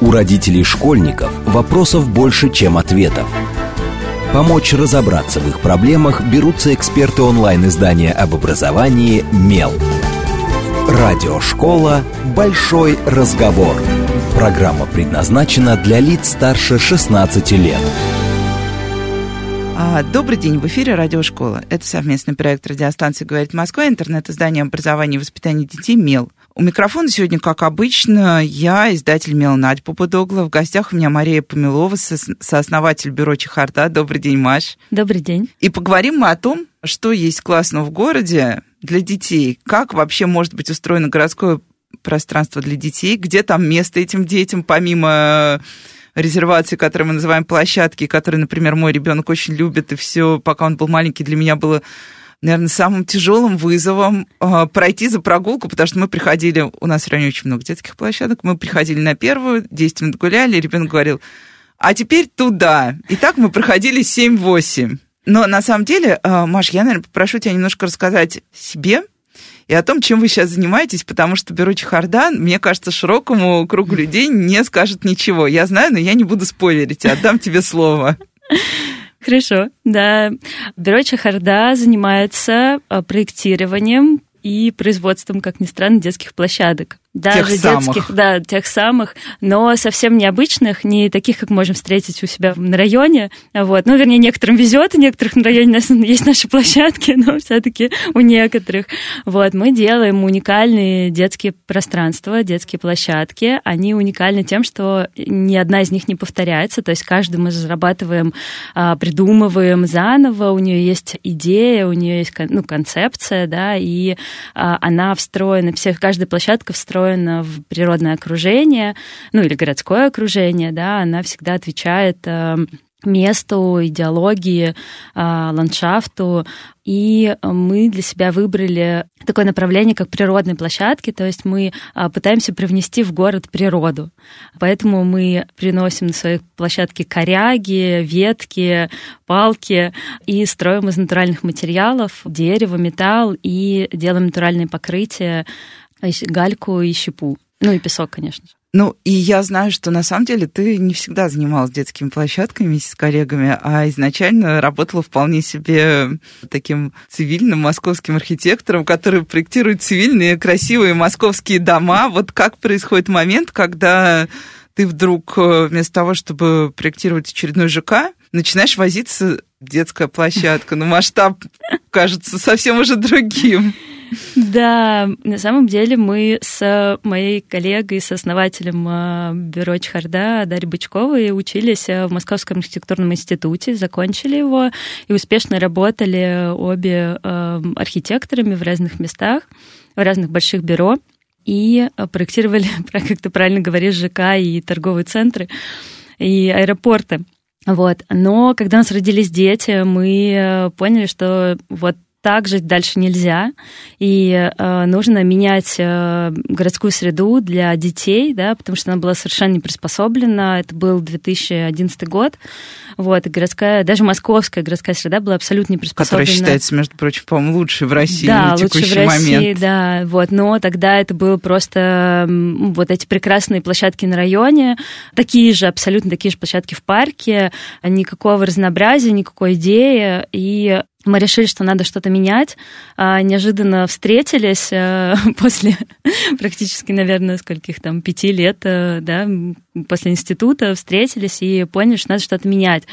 У родителей школьников вопросов больше, чем ответов. Помочь разобраться в их проблемах берутся эксперты онлайн-издания об образовании «Мел». Радиошкола «Большой разговор». Программа предназначена для лиц старше 16 лет. А, добрый день, в эфире Радиошкола. Это совместный проект радиостанции «Говорит Москва», интернет-издание образования и воспитания детей «Мел». У микрофона сегодня, как обычно, я, издатель Мел Надь Попудогла. В гостях у меня Мария Помилова, сооснователь бюро Чехарда. Добрый день, Маш. Добрый день. И поговорим мы о том, что есть классно в городе для детей, как вообще может быть устроено городское пространство для детей, где там место этим детям, помимо резервации, которые мы называем площадки, которые, например, мой ребенок очень любит, и все, пока он был маленький, для меня было наверное, самым тяжелым вызовом э, пройти за прогулку, потому что мы приходили, у нас в районе очень много детских площадок, мы приходили на первую, 10 минут гуляли, и ребенок говорил, а теперь туда. И так мы проходили 7-8. Но на самом деле, э, Маш, я, наверное, попрошу тебя немножко рассказать себе и о том, чем вы сейчас занимаетесь, потому что бюро Чехардан, мне кажется, широкому кругу людей не скажет ничего. Я знаю, но я не буду спойлерить, отдам тебе слово. Хорошо, да. Бюро Чахарда занимается а, проектированием и производством, как ни странно, детских площадок даже тех детских, самых. да, тех самых, но совсем необычных, не таких, как можем встретить у себя на районе. Вот. Ну, вернее, некоторым везет, у некоторых на районе есть наши площадки, но все-таки у некоторых. Вот. Мы делаем уникальные детские пространства, детские площадки. Они уникальны тем, что ни одна из них не повторяется, то есть каждый мы разрабатываем, а, придумываем заново, у нее есть идея, у нее есть ну, концепция, да, и а, она встроена, все, каждая площадка встроена устроена в природное окружение, ну или городское окружение, да, она всегда отвечает э, месту, идеологии, э, ландшафту. И мы для себя выбрали такое направление, как природные площадки, то есть мы э, пытаемся привнести в город природу. Поэтому мы приносим на свои площадки коряги, ветки, палки и строим из натуральных материалов дерево, металл и делаем натуральные покрытия гальку и щепу. Ну и песок, конечно же. Ну, и я знаю, что на самом деле ты не всегда занималась детскими площадками с коллегами, а изначально работала вполне себе таким цивильным московским архитектором, который проектирует цивильные красивые московские дома. Вот как происходит момент, когда ты вдруг э, вместо того, чтобы проектировать очередной ЖК, начинаешь возиться детская площадка. Но масштаб кажется совсем уже другим. Да, на самом деле мы с моей коллегой, с основателем э, бюро Чхарда Дарьей Бычковой учились в Московском архитектурном институте, закончили его и успешно работали обе э, архитекторами в разных местах, в разных больших бюро и проектировали, как ты правильно говоришь, ЖК и торговые центры и аэропорты. Вот. Но когда у нас родились дети, мы э, поняли, что вот так жить дальше нельзя, и э, нужно менять э, городскую среду для детей, да, потому что она была совершенно не приспособлена. Это был 2011 год. Вот, и городская, даже московская городская среда была абсолютно не приспособлена. Которая считается, между прочим, по-моему, лучшей в России да, на текущий в России, момент. Да, вот, но тогда это было просто вот эти прекрасные площадки на районе, такие же, абсолютно такие же площадки в парке, никакого разнообразия, никакой идеи, и мы решили, что надо что-то менять. А, неожиданно встретились а, после практически, наверное, скольких там пяти лет, а, да, после института встретились и поняли, что надо что-то менять.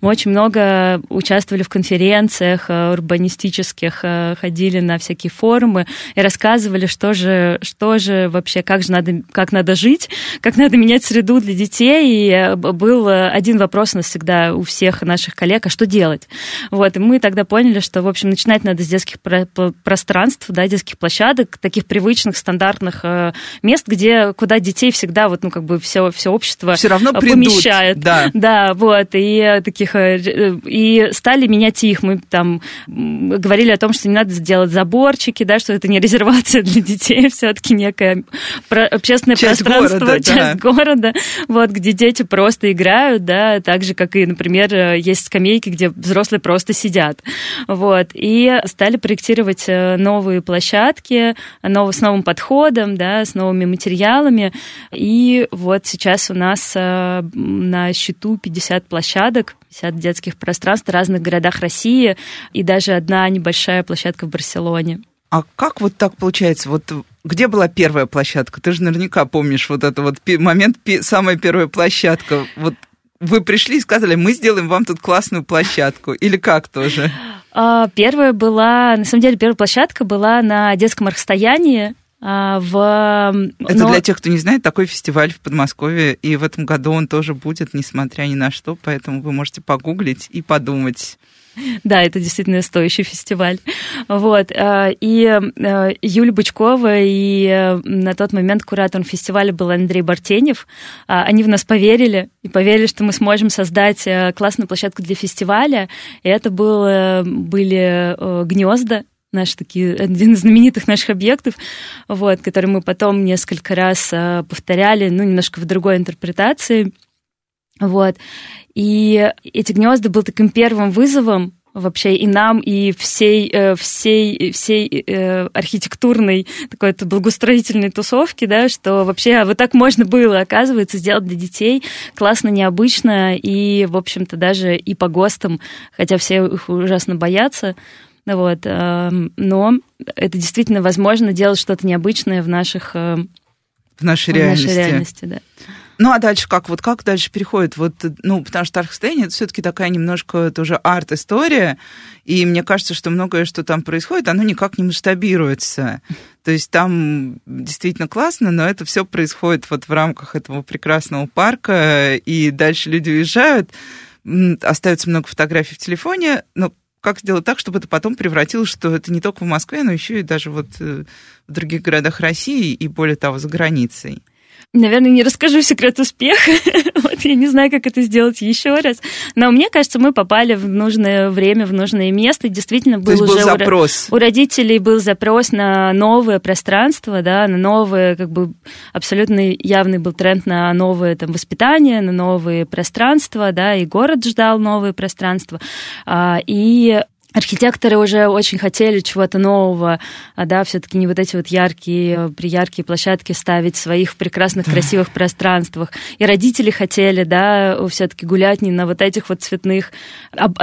Мы очень много участвовали в конференциях а, урбанистических, ходили на всякие форумы и рассказывали, что же, что же вообще, как же надо, как надо жить, как надо менять среду для детей. И был один вопрос у нас всегда у всех наших коллег, а что делать? Вот, и мы тогда поняли, поняли, что, в общем, начинать надо с детских пространств, да, детских площадок, таких привычных, стандартных э, мест, где, куда детей всегда вот, ну, как бы все, все общество все равно придут, помещает. Да. да, вот, и таких, э, и стали менять их. Мы там говорили о том, что не надо сделать заборчики, да, что это не резервация для детей, все-таки некое общественное часть пространство, города, часть да. города, вот, где дети просто играют, да, так же, как и, например, э, есть скамейки, где взрослые просто сидят. Вот. И стали проектировать э, новые площадки нов, с новым подходом, да, с новыми материалами. И вот сейчас у нас э, на счету 50 площадок, 50 детских пространств в разных городах России и даже одна небольшая площадка в Барселоне. А как вот так получается? Вот где была первая площадка? Ты же наверняка помнишь вот этот вот момент, самая первая площадка. Вот вы пришли и сказали, мы сделаем вам тут классную площадку. Или как тоже? А, первая была, на самом деле, первая площадка была на детском расстоянии а, в... Это Но... для тех, кто не знает, такой фестиваль в Подмосковье, и в этом году он тоже будет, несмотря ни на что, поэтому вы можете погуглить и подумать. Да, это действительно стоящий фестиваль. Вот. Э, и э, Юля Бычкова и э, на тот момент куратором фестиваля был Андрей Бартенев. А, они в нас поверили и поверили, что мы сможем создать классную площадку для фестиваля. И это был, были гнезда, наши такие, один из знаменитых наших объектов, вот, который мы потом несколько раз повторяли, ну, немножко в другой интерпретации. Вот. И эти гнезда был таким первым вызовом вообще и нам, и всей, э, всей, всей э, архитектурной такой -то благоустроительной тусовки, да, что вообще вот так можно было, оказывается, сделать для детей классно, необычно, и, в общем-то, даже и по ГОСТам, хотя все их ужасно боятся, вот, эм, но это действительно возможно делать что-то необычное в наших... Э, в нашей в реальности. Нашей реальности да. Ну, а дальше как? Вот как дальше переходит? Вот, ну, потому что архстояние это все-таки такая немножко тоже арт-история, и мне кажется, что многое, что там происходит, оно никак не масштабируется. То есть там действительно классно, но это все происходит вот в рамках этого прекрасного парка, и дальше люди уезжают, остается много фотографий в телефоне, но как сделать так, чтобы это потом превратилось, что это не только в Москве, но еще и даже вот э, в других городах России и, более того, за границей? Наверное, не расскажу секрет успеха. вот я не знаю, как это сделать еще раз. Но мне кажется, мы попали в нужное время, в нужное место. Действительно, был уже был запрос. У, у родителей был запрос на новое пространство, да, на новое, как бы абсолютно явный был тренд на новое там воспитание, на новые пространства, да, и город ждал новые пространства. А, и Архитекторы уже очень хотели чего-то нового, а да, все-таки не вот эти вот яркие, прияркие площадки ставить в своих прекрасных, красивых пространствах. И родители хотели, да, все-таки гулять не на вот этих вот цветных,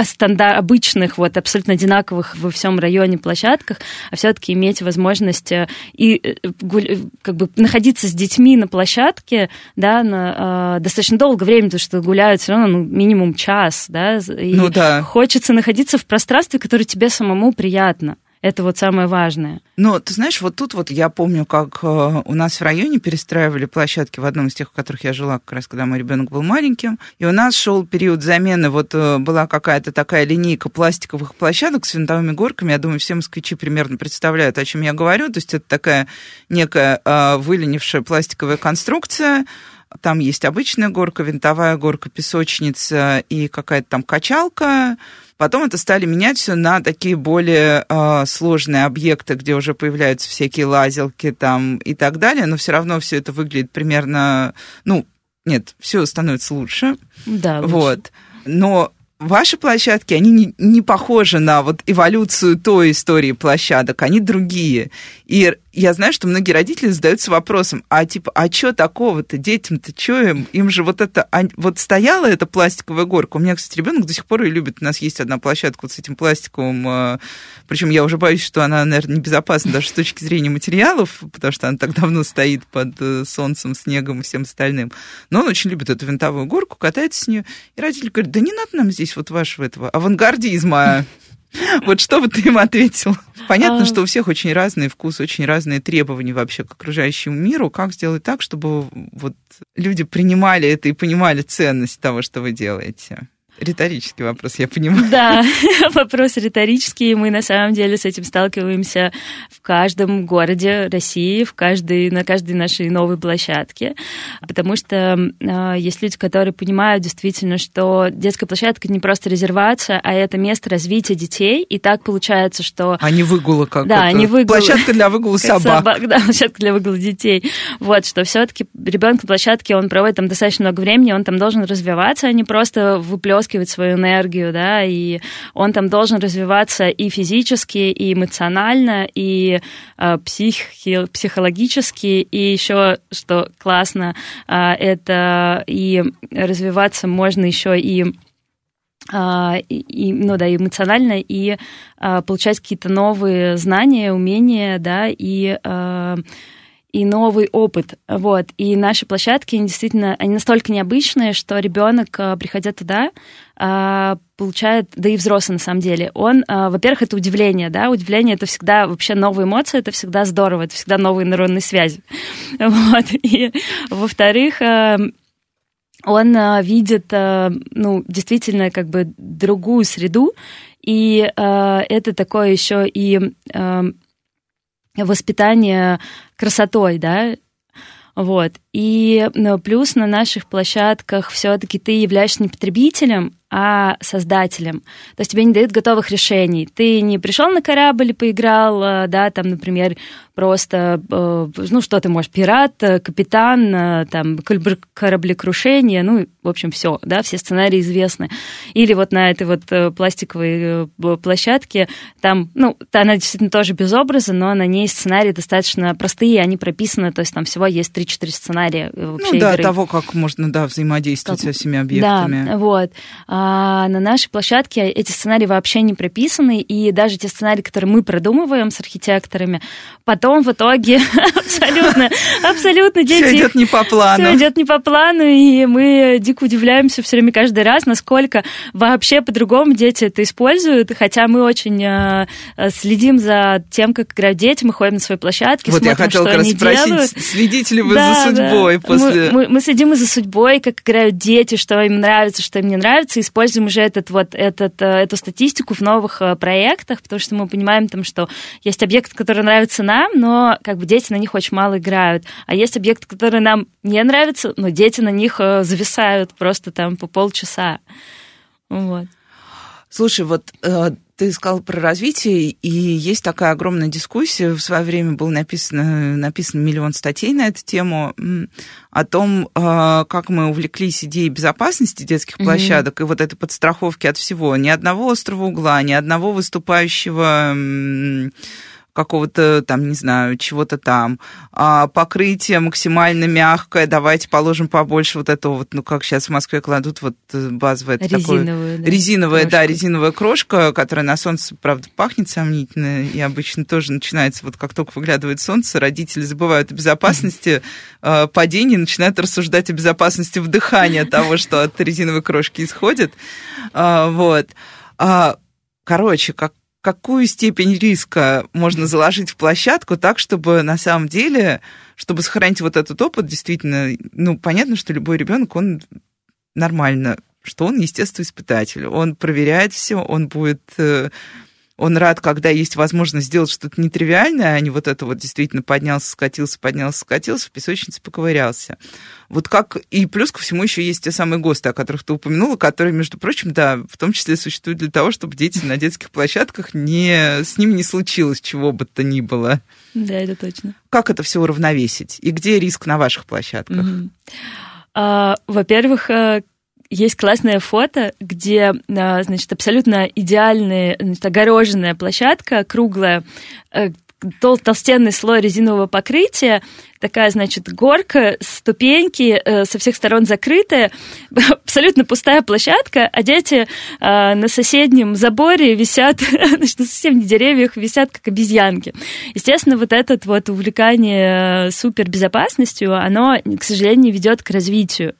стандар, обычных, вот абсолютно одинаковых во всем районе площадках, а все-таки иметь возможность э, и э, как бы находиться с детьми на площадке, да, на, э, достаточно долгое время, потому что гуляют все равно ну, минимум час, да, и ну, да. хочется находиться в пространстве, которое тебе самому приятно. Это вот самое важное. Ну, ты знаешь, вот тут вот я помню, как э, у нас в районе перестраивали площадки в одном из тех, в которых я жила, как раз когда мой ребенок был маленьким. И у нас шел период замены, вот э, была какая-то такая линейка пластиковых площадок с винтовыми горками. Я думаю, все москвичи примерно представляют, о чем я говорю. То есть это такая некая э, выленившая пластиковая конструкция, там есть обычная горка, винтовая горка, песочница и какая-то там качалка. Потом это стали менять все на такие более э, сложные объекты, где уже появляются всякие лазилки там и так далее, но все равно все это выглядит примерно, ну, нет, все становится лучше. Да, лучше. Вот. Но ваши площадки, они не, не похожи на вот эволюцию той истории площадок, они другие. И я знаю, что многие родители задаются вопросом, а типа, а что такого-то детям-то, что им? Им же вот это, а, вот стояла эта пластиковая горка. У меня, кстати, ребенок до сих пор ее любит. У нас есть одна площадка вот с этим пластиковым, а, причем я уже боюсь, что она, наверное, небезопасна даже с точки зрения материалов, потому что она так давно стоит под э, солнцем, снегом и всем остальным. Но он очень любит эту винтовую горку, катается с нее. И родители говорят, да не надо нам здесь вот вашего этого авангардизма. Вот что бы ты им ответил? Понятно, а... что у всех очень разный вкус, очень разные требования вообще к окружающему миру. Как сделать так, чтобы вот люди принимали это и понимали ценность того, что вы делаете? Риторический вопрос, я понимаю. Да, вопрос риторический. Мы на самом деле с этим сталкиваемся в каждом городе России, в каждой, на каждой нашей новой площадке. Потому что э, есть люди, которые понимают действительно, что детская площадка не просто резервация, а это место развития детей. И так получается, что... А не выгула как Да, не выгула. Площадка для выгула собак. собак. Да, площадка для выгула детей. Вот, что все таки ребенок на площадке, он проводит там достаточно много времени, он там должен развиваться, а не просто выплескивать выплескивать свою энергию, да, и он там должен развиваться и физически, и эмоционально, и э, психи, психологически, и еще, что классно, э, это и развиваться можно еще и а, и, ну да, эмоционально, и а, получать какие-то новые знания, умения, да, и а, и новый опыт. Вот. И наши площадки, действительно, они настолько необычные, что ребенок, приходя туда, получает, да и взрослый на самом деле, он, во-первых, это удивление, да, удивление это всегда вообще новые эмоции, это всегда здорово, это всегда новые нейронные связи. Вот. И, во-вторых, он э, видит, э, ну, действительно, как бы другую среду, и э, это такое еще и воспитание красотой, да, вот. И ну, плюс на наших площадках все-таки ты являешься не потребителем, а создателем. То есть тебе не дают готовых решений. Ты не пришел на корабль и поиграл, да, там, например, просто, э, ну, что ты можешь, пират, э, капитан, э, там, кораблекрушение, ну, в общем, все, да, все сценарии известны. Или вот на этой вот пластиковой площадке, там, ну, она действительно тоже без образа, но на ней сценарии достаточно простые, они прописаны, то есть там всего есть 3-4 сценария вообще Ну, да, игры. того, как можно, да, взаимодействовать как... со всеми объектами. Да, вот. А на нашей площадке эти сценарии вообще не прописаны, и даже те сценарии, которые мы продумываем с архитекторами, потом потом в итоге абсолютно, абсолютно дети... Все идет не по плану. Все идет не по плану, и мы дико удивляемся все время каждый раз, насколько вообще по-другому дети это используют, хотя мы очень э, следим за тем, как играют дети, мы ходим на свои площадки, вот смотрим, я хотела что как раз они спросить, делают. следите ли вы да, за судьбой да. после... Мы, мы, мы следим и за судьбой, как играют дети, что им нравится, что им не нравится, используем уже этот, вот, этот, э, эту статистику в новых э, проектах, потому что мы понимаем, там, что есть объект, который нравится нам, но как бы дети на них очень мало играют. А есть объекты, которые нам не нравятся, но дети на них э, зависают просто там по полчаса. Вот. Слушай, вот э, ты сказал про развитие, и есть такая огромная дискуссия. В свое время был написан, написан миллион статей на эту тему о том, э, как мы увлеклись идеей безопасности детских площадок mm-hmm. и вот этой подстраховки от всего. Ни одного острого угла, ни одного выступающего какого-то там, не знаю, чего-то там. А покрытие максимально мягкое, давайте положим побольше вот этого вот, ну, как сейчас в Москве кладут вот э, базовое. Резиновую, такое, да. Резиновая, крошка. да, резиновая крошка, которая на солнце, правда, пахнет сомнительно, и обычно тоже начинается, вот как только выглядывает солнце, родители забывают о безопасности mm-hmm. падения, начинают рассуждать о безопасности вдыхания того, что от резиновой крошки исходит. А, вот. А, короче, как какую степень риска можно заложить в площадку так, чтобы на самом деле, чтобы сохранить вот этот опыт, действительно, ну, понятно, что любой ребенок, он нормально, что он естественно испытатель, он проверяет все, он будет э, он рад, когда есть возможность сделать что-то нетривиальное, а не вот это вот действительно поднялся, скатился, поднялся, скатился, в песочнице поковырялся. Вот как... И плюс ко всему еще есть те самые ГОСТы, о которых ты упомянула, которые, между прочим, да, в том числе существуют для того, чтобы дети на детских площадках не... с ними не случилось чего бы то ни было. Да, это точно. Как это все уравновесить? И где риск на ваших площадках? А, во-первых, э, есть классное фото, где, а, значит, абсолютно идеальная, значит, огороженная площадка, круглая, э, тол толстенный слой резинового покрытия, такая, значит, горка, ступеньки э, со всех сторон закрытая, абсолютно пустая площадка, а дети э, на соседнем заборе висят, значит, на соседних деревьях висят, как обезьянки. Естественно, вот это вот увлекание супербезопасностью, оно, к сожалению, ведет к развитию.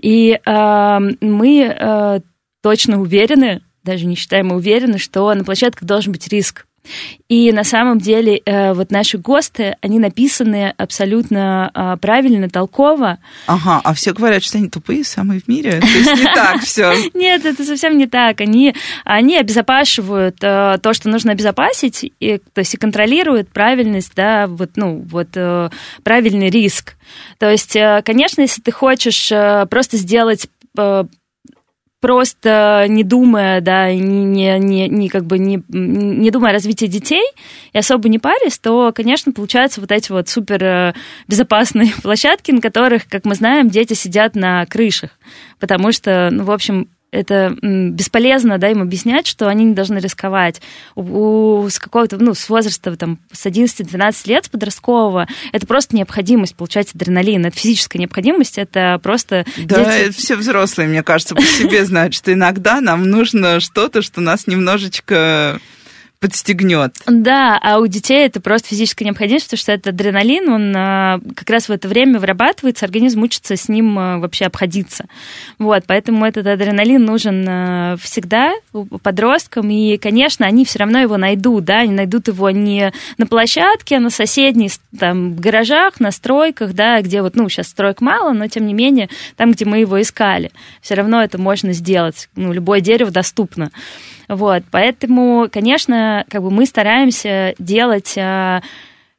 И э, мы э, точно уверены, даже не считаем, мы уверены, что на площадках должен быть риск. И на самом деле э, вот наши ГОСТы, они написаны абсолютно э, правильно, толково. Ага, а все говорят, что они тупые самые в мире. То есть не так все. Нет, это совсем не так. Они, они обезопашивают э, то, что нужно обезопасить, и, то есть и контролируют правильность, да, вот, ну, вот правильный риск. То есть, конечно, если ты хочешь просто сделать просто не думая, да, не, не, не, не как бы не, не думая о развитии детей и особо не парясь, то, конечно, получаются вот эти вот супер э, безопасные площадки, на которых, как мы знаем, дети сидят на крышах, потому что, ну, в общем, это бесполезно, да, им объяснять, что они не должны рисковать. У, у, с какого-то, ну, с возраста, там, с 11-12 лет, с подросткового, это просто необходимость получать адреналин. Это физическая необходимость, это просто... Да, дети... все взрослые, мне кажется, по себе знают, что иногда нам нужно что-то, что нас немножечко подстегнет. Да, а у детей это просто физическая необходимость, потому что это адреналин, он а, как раз в это время вырабатывается, организм учится с ним а, вообще обходиться. Вот, поэтому этот адреналин нужен а, всегда подросткам, и, конечно, они все равно его найдут, да, они найдут его не на площадке, а на соседних там гаражах, на стройках, да, где вот, ну, сейчас строек мало, но тем не менее, там, где мы его искали, все равно это можно сделать, ну, любое дерево доступно. Вот, поэтому, конечно, как бы мы стараемся делать а,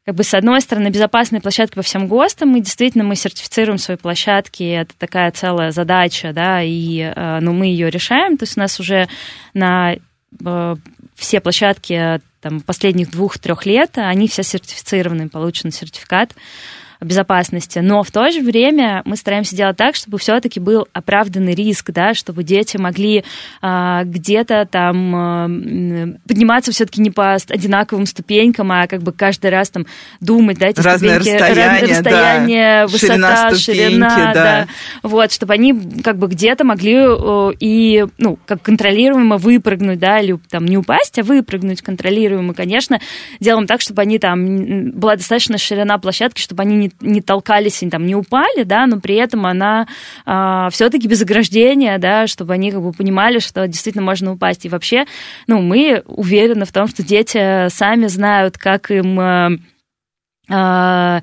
как бы с одной стороны безопасные площадки по всем ГОСТам, и действительно мы сертифицируем свои площадки, это такая целая задача, да, и а, ну, мы ее решаем, то есть у нас уже на а, все площадки там, последних двух-трех лет, они все сертифицированы, получен сертификат безопасности, но в то же время мы стараемся делать так, чтобы все-таки был оправданный риск, да, чтобы дети могли а, где-то там а, подниматься все-таки не по одинаковым ступенькам, а как бы каждый раз там думать, да, эти Разное ступеньки, расстояние, расстояние да. высота, ширина, ступеньки, ширина, да. да, вот, чтобы они как бы где-то могли и, ну, как контролируемо выпрыгнуть, да, или там не упасть, а выпрыгнуть контролируемо, конечно, делаем так, чтобы они там была достаточно ширина площадки, чтобы они не не, не толкались, там не упали, да, но при этом она а, все-таки без ограждения, да, чтобы они как бы понимали, что действительно можно упасть. И вообще, ну, мы уверены в том, что дети сами знают, как им а, а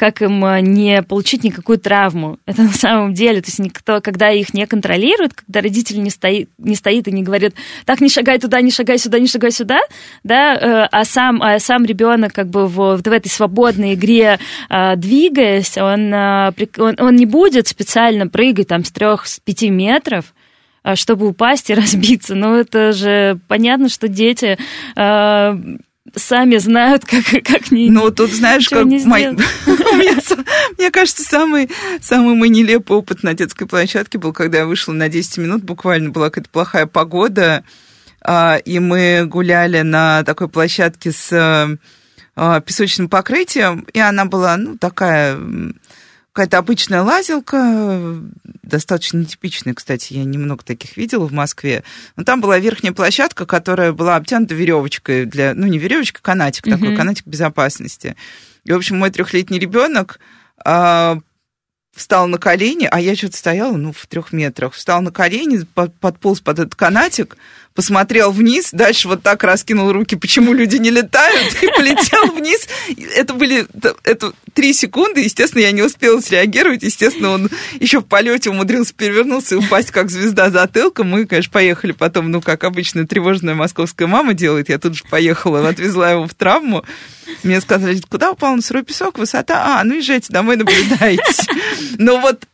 как им э, не получить никакую травму. Это на самом деле, то есть никто, когда их не контролирует, когда родитель не стоит, не стоит и не говорит, так, не шагай туда, не шагай сюда, не шагай сюда, да, э, а сам, а сам ребенок как бы в, в этой свободной игре э, двигаясь, он, он, он не будет специально прыгать там с трех, с пяти метров, чтобы упасть и разбиться. Но это же понятно, что дети сами знают, как, как не Ну, тут знаешь, как не. Мне кажется, самый, самый мой нелепый опыт на детской площадке был, когда я вышла на 10 минут, буквально была какая-то плохая погода, а, и мы гуляли на такой площадке с а, песочным покрытием, и она была, ну, такая какая-то обычная лазилка, достаточно нетипичная, кстати, я немного таких видела в Москве. Но там была верхняя площадка, которая была обтянута веревочкой для, ну не веревочка, канатик mm-hmm. такой, канатик безопасности. И, в общем, мой трехлетний ребенок а, встал на колени, а я что-то стояла, ну, в трех метрах, встал на колени, под, подполз под этот канатик, посмотрел вниз, дальше вот так раскинул руки, почему люди не летают, и полетел вниз. Это были это три секунды, естественно, я не успела среагировать, естественно, он еще в полете умудрился перевернуться и упасть как звезда затылком. Мы, конечно, поехали потом, ну, как обычно, тревожная московская мама делает, я тут же поехала, отвезла его в травму. Мне сказали, куда упал на сырой песок, высота, а, ну езжайте домой, наблюдайте. Но вот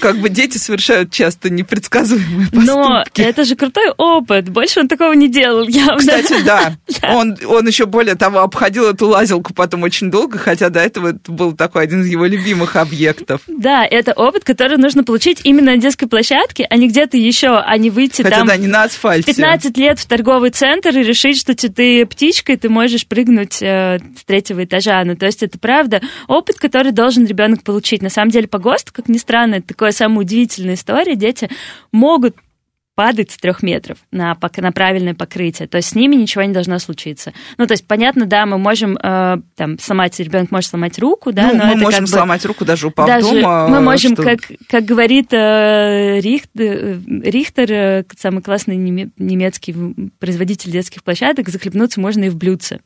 как бы дети совершают часто непредсказуемые поступки. Но это же крутой опыт. Больше он такого не делал явно. Кстати, да. Он, он еще более того обходил эту лазилку потом очень долго, хотя до этого это был такой один из его любимых объектов. Да, это опыт, который нужно получить именно на детской площадке, а не где-то еще, а не выйти хотя, там... да, не на асфальте. 15 лет в торговый центр и решить, что ты птичкой, ты можешь прыгнуть э, с третьего этажа. Ну, то есть это правда опыт, который должен ребенок получить. На самом деле, по ГОСТу, как ни странно, это такое самая удивительная история. Дети могут падать с трех метров на, на правильное покрытие. То есть с ними ничего не должно случиться. Ну, то есть, понятно, да, мы можем э, там сломать, ребенок может сломать руку, да, ну, но мы это можем как сломать бы, руку даже упав даже дома. Мы можем, что... как, как говорит э, Рихт, э, Рихтер, э, самый классный немецкий производитель детских площадок, захлебнуться можно и в блюдце.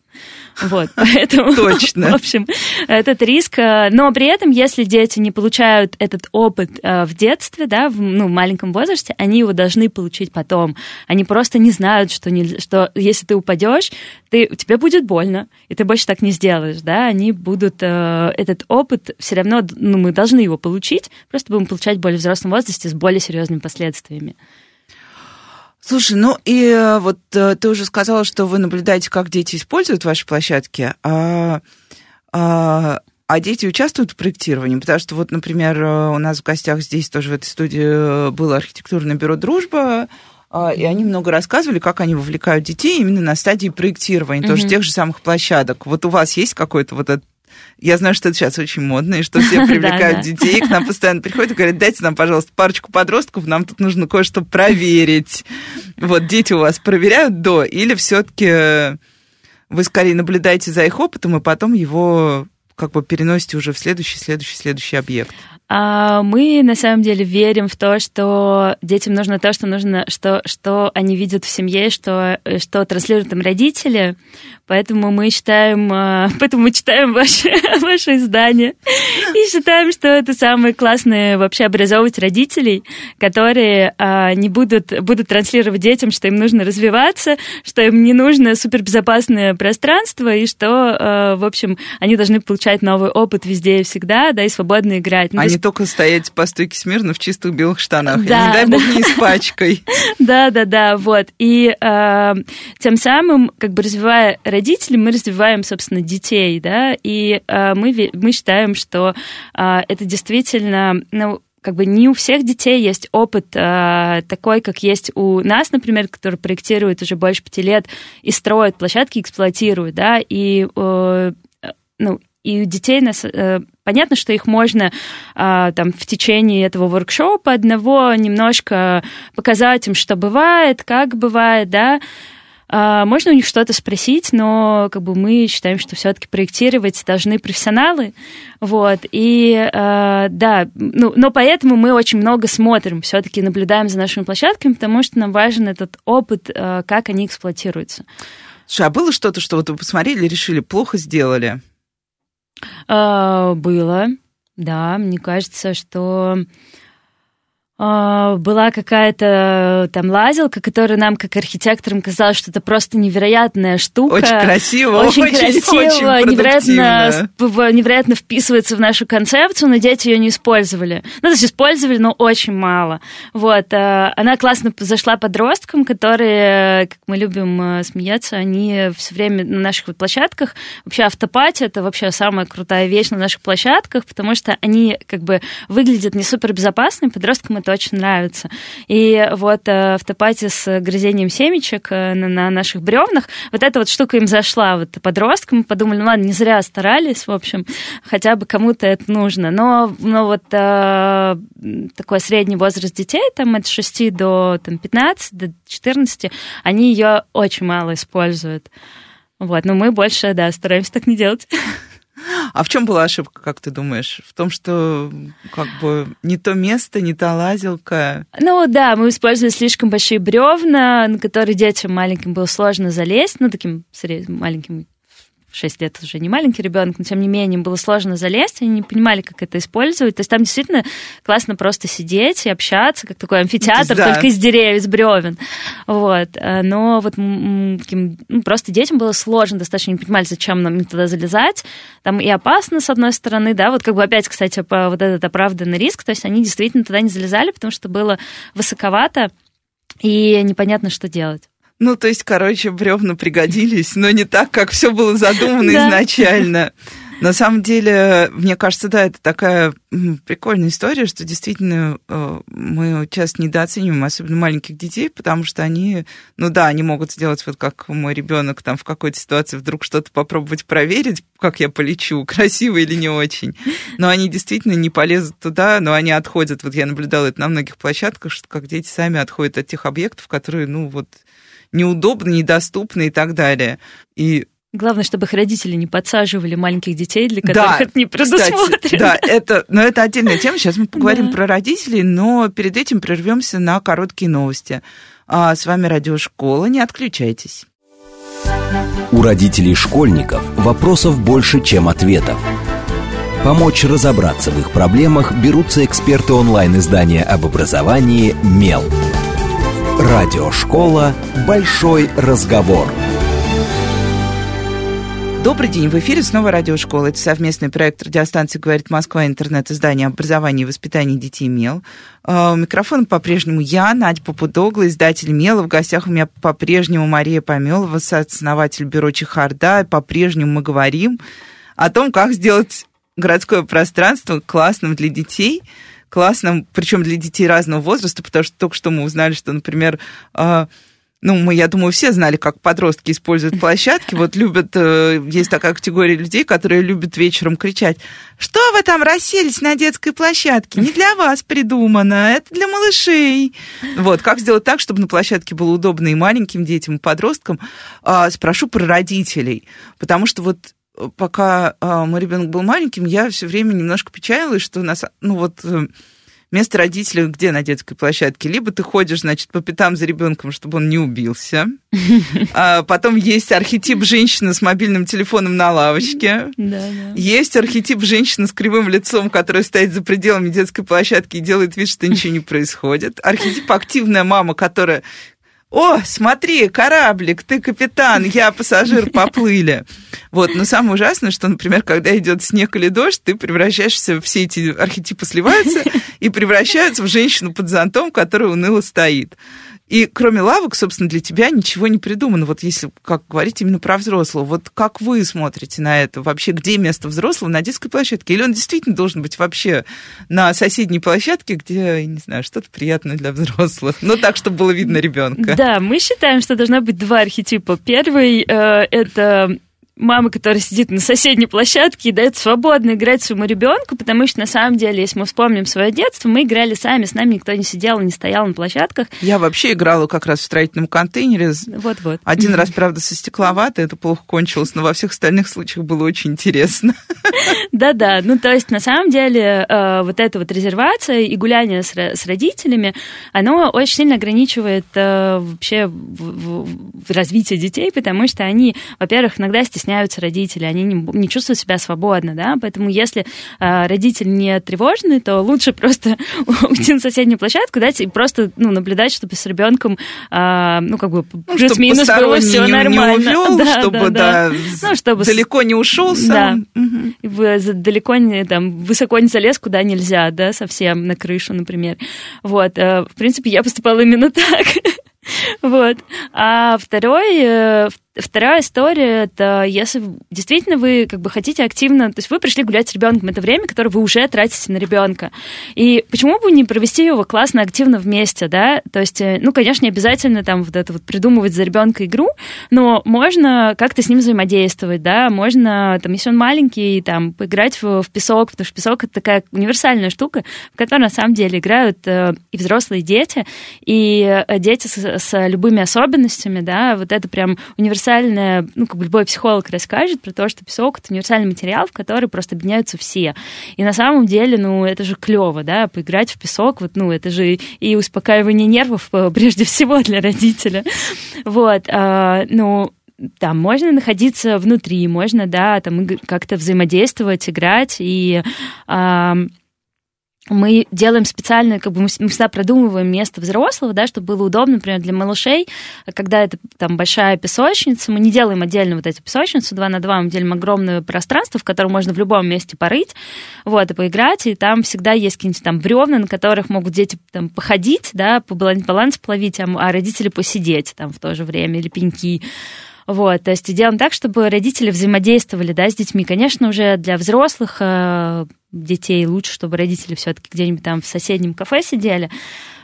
Вот, поэтому, Точно. в общем, этот риск. Э, но при этом, если дети не получают этот опыт э, в детстве, да, в ну, маленьком возрасте, они его должны получить потом. Они просто не знают, что, не, что если ты упадешь, ты, тебе будет больно, и ты больше так не сделаешь, да, они будут э, этот опыт все равно, ну, мы должны его получить, просто будем получать в более взрослом возрасте с более серьезными последствиями. Слушай, ну и э, вот э, ты уже сказала, что вы наблюдаете, как дети используют ваши площадки. А, а, А дети участвуют в проектировании? Потому что вот, например, у нас в гостях здесь тоже в этой студии было архитектурное бюро «Дружба», а, и они много рассказывали, как они вовлекают детей именно на стадии проектирования, mm-hmm. тоже тех же самых площадок. Вот у вас есть какой-то вот этот я знаю, что это сейчас очень модно, и что все привлекают детей, к нам постоянно приходят и говорят, дайте нам, пожалуйста, парочку подростков, нам тут нужно кое-что проверить. Вот дети у вас проверяют до, или все-таки вы скорее наблюдаете за их опытом, и потом его как бы переносите уже в следующий, следующий, следующий объект? А мы на самом деле верим в то, что детям нужно то, что нужно, что, что они видят в семье, что, что транслируют им родители. Поэтому мы считаем, а, поэтому мы читаем ваше, ваше издание и считаем, что это самое классное вообще образовывать родителей, которые а, не будут, будут транслировать детям, что им нужно развиваться, что им не нужно супербезопасное пространство и что, а, в общем, они должны получать новый опыт везде и всегда, да, и свободно играть. Ну, а не только стоять по стойке смирно в чистых белых штанах. Да, и, не дай бог, да. не испачкой. Да, да, да, вот. И тем самым, как бы развивая родители, мы развиваем, собственно, детей, да, и э, мы, мы считаем, что э, это действительно, ну, как бы не у всех детей есть опыт э, такой, как есть у нас, например, который проектирует уже больше пяти лет и строит площадки, эксплуатирует, да, и э, ну, и у детей нас э, понятно, что их можно э, там в течение этого воркшопа одного немножко показать им, что бывает, как бывает, да, а, можно у них что-то спросить, но как бы мы считаем, что все-таки проектировать должны профессионалы, вот. И э, да, ну, но поэтому мы очень много смотрим, все-таки наблюдаем за нашими площадками, потому что нам важен этот опыт, э, как они эксплуатируются. Слушай, а было что-то, что вот вы посмотрели, решили, плохо сделали? Э, было, да. Мне кажется, что а, была какая-то там лазилка, которая нам, как архитекторам, казалось, что это просто невероятная штука. Очень красиво, очень, очень красиво, очень невероятно, невероятно вписывается в нашу концепцию, но дети ее не использовали. Ну, то есть использовали, но очень мало. Вот. А, она классно зашла подросткам, которые, как мы любим э, смеяться, они все время на наших площадках, вообще автопати это вообще самая крутая вещь на наших площадках, потому что они как бы выглядят не супер безопасными, подросткам это очень нравится. И вот э, в топате с грызением семечек э, на наших бревнах, вот эта вот штука им зашла. Вот подросткам подумали, ну ладно, не зря старались, в общем, хотя бы кому-то это нужно. Но, но вот э, такой средний возраст детей, там от 6 до там, 15, до 14, они ее очень мало используют. Вот, но мы больше, да, стараемся так не делать. А в чем была ошибка, как ты думаешь? В том, что как бы не то место, не та лазилка? Ну да, мы использовали слишком большие бревна, на которые детям маленьким было сложно залезть, ну таким маленьким 6 лет уже не маленький ребенок, но тем не менее им было сложно залезть, они не понимали, как это использовать. То есть там действительно классно просто сидеть и общаться, как такой амфитеатр, да. только из деревьев, из бревен. Вот. Э, но вот ну, просто детям было сложно достаточно, не понимали, зачем нам туда залезать. Там и опасно, с одной стороны, да, вот как бы опять, кстати, по вот этот оправданный риск, то есть они действительно туда не залезали, потому что было высоковато и непонятно, что делать. Ну, то есть, короче, бревна пригодились, но не так, как все было задумано изначально. На самом деле, мне кажется, да, это такая прикольная история, что действительно э, мы часто недооцениваем, особенно маленьких детей, потому что они, ну да, они могут сделать вот как мой ребенок там в какой-то ситуации вдруг что-то попробовать проверить, как я полечу, красиво или не очень. Но они действительно не полезут туда, но они отходят. Вот я наблюдала это на многих площадках, что как дети сами отходят от тех объектов, которые, ну вот, неудобно, недоступно и так далее. И Главное, чтобы их родители не подсаживали маленьких детей, для которых да, это не предусмотрено. Кстати, да, это, но это отдельная тема. Сейчас мы поговорим да. про родителей, но перед этим прервемся на короткие новости. А с вами Радиошкола. Не отключайтесь. У родителей школьников вопросов больше, чем ответов. Помочь разобраться в их проблемах берутся эксперты онлайн-издания об образовании «Мел». Радиошкола «Большой разговор». Добрый день, в эфире снова радиошкола. Это совместный проект радиостанции «Говорит Москва», интернет-издание образования и воспитания детей МЕЛ. А, у микрофона по-прежнему я, Надя Попудогла, издатель МЕЛа. В гостях у меня по-прежнему Мария Помелова, сооснователь бюро Чехарда. По-прежнему мы говорим о том, как сделать городское пространство классным для детей, классным, причем для детей разного возраста, потому что только что мы узнали, что, например, а, ну, мы, я думаю, все знали, как подростки используют площадки. Вот любят, э, есть такая категория людей, которые любят вечером кричать, что вы там расселись на детской площадке? Не для вас придумано, это для малышей. Вот, как сделать так, чтобы на площадке было удобно и маленьким детям, и подросткам? А, спрошу про родителей, потому что вот пока а, мой ребенок был маленьким, я все время немножко печалилась, что у нас, ну вот э, Место родителей где на детской площадке? Либо ты ходишь, значит, по пятам за ребенком, чтобы он не убился. А потом есть архетип женщины с мобильным телефоном на лавочке. Да, да. Есть архетип женщины с кривым лицом, которая стоит за пределами детской площадки и делает вид, что ничего не происходит. Архетип активная мама, которая о, смотри, кораблик, ты капитан, я пассажир, поплыли. Вот, но самое ужасное, что, например, когда идет снег или дождь, ты превращаешься, все эти архетипы сливаются и превращаются в женщину под зонтом, которая уныло стоит. И кроме лавок, собственно, для тебя ничего не придумано. Вот если, как говорить именно про взрослого, вот как вы смотрите на это? Вообще, где место взрослого на детской площадке? Или он действительно должен быть вообще на соседней площадке, где, не знаю, что-то приятное для взрослых? Но так, чтобы было видно ребенка. Да, мы считаем, что должна быть два архетипа. Первый э, это мама, которая сидит на соседней площадке и дает свободно играть своему ребенку, потому что на самом деле, если мы вспомним свое детство, мы играли сами, с нами никто не сидел, не стоял на площадках. Я вообще играла как раз в строительном контейнере. Вот-вот. Один раз, правда, со стекловатой, это плохо кончилось, но во всех остальных случаях было очень интересно. Да-да, ну то есть на самом деле э, вот эта вот резервация и гуляние с родителями, оно очень сильно ограничивает э, вообще развитие детей, потому что они, во-первых, иногда стесняются стесняются родители, они не, не чувствуют себя свободно, да, поэтому если э, родитель не тревожный, то лучше просто уйти на соседнюю площадку, дать и просто, ну, наблюдать, чтобы с ребенком, э, ну, как бы, ну, плюс-минус было все не, нормально. Не увел, да, чтобы, да, да. Ну, чтобы далеко не ушел сам. Да. Угу. Далеко не, там, высоко не залез, куда нельзя, да, совсем на крышу, например. Вот, э, в принципе, я поступала именно так. Вот. А второй, э, Вторая история, это если действительно вы как бы хотите активно, то есть вы пришли гулять с ребенком, это время, которое вы уже тратите на ребенка. И почему бы не провести его классно, активно вместе, да? То есть, э, ну, конечно, не обязательно там вот это вот придумывать за ребенка игру, но можно как-то с ним взаимодействовать, да, можно, там, если он маленький, там, поиграть в, в песок, потому что песок это такая универсальная штука, в которой на самом деле играют э, и взрослые дети, и э, дети с, с любыми особенностями, да, вот это прям универсальная универсальное, ну, как бы любой психолог расскажет про то, что песок — это универсальный материал, в который просто объединяются все. И на самом деле, ну, это же клево, да, поиграть в песок, вот, ну, это же и успокаивание нервов э, прежде всего для родителя. Вот, а, ну, там можно находиться внутри, можно, да, там как-то взаимодействовать, играть и мы делаем специально, как бы мы всегда продумываем место взрослого, да, чтобы было удобно, например, для малышей, когда это там большая песочница, мы не делаем отдельно вот эти песочницы, два на два, мы делаем огромное пространство, в котором можно в любом месте порыть, вот, и поиграть, и там всегда есть какие-нибудь там бревна, на которых могут дети там походить, да, по баланс половить, а, а родители посидеть там в то же время, или пеньки, вот, то есть делаем так, чтобы родители взаимодействовали, да, с детьми. Конечно, уже для взрослых э, детей лучше, чтобы родители все-таки где-нибудь там в соседнем кафе сидели.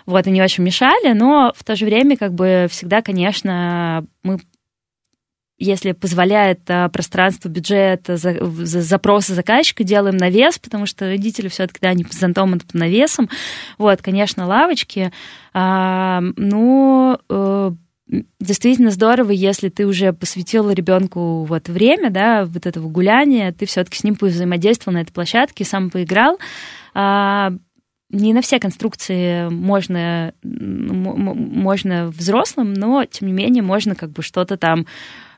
Вот, они очень мешали, но в то же время, как бы, всегда, конечно, мы если позволяет а, пространство, бюджет, за, запросы заказчика, делаем навес, потому что родители все-таки, да, не под зонтом, а под навесом. Вот, конечно, лавочки. А, ну, э, действительно здорово, если ты уже посвятил ребенку вот время, да, вот этого гуляния, ты все-таки с ним взаимодействовал на этой площадке, сам поиграл. А, не на все конструкции можно, можно взрослым, но тем не менее можно как бы что-то там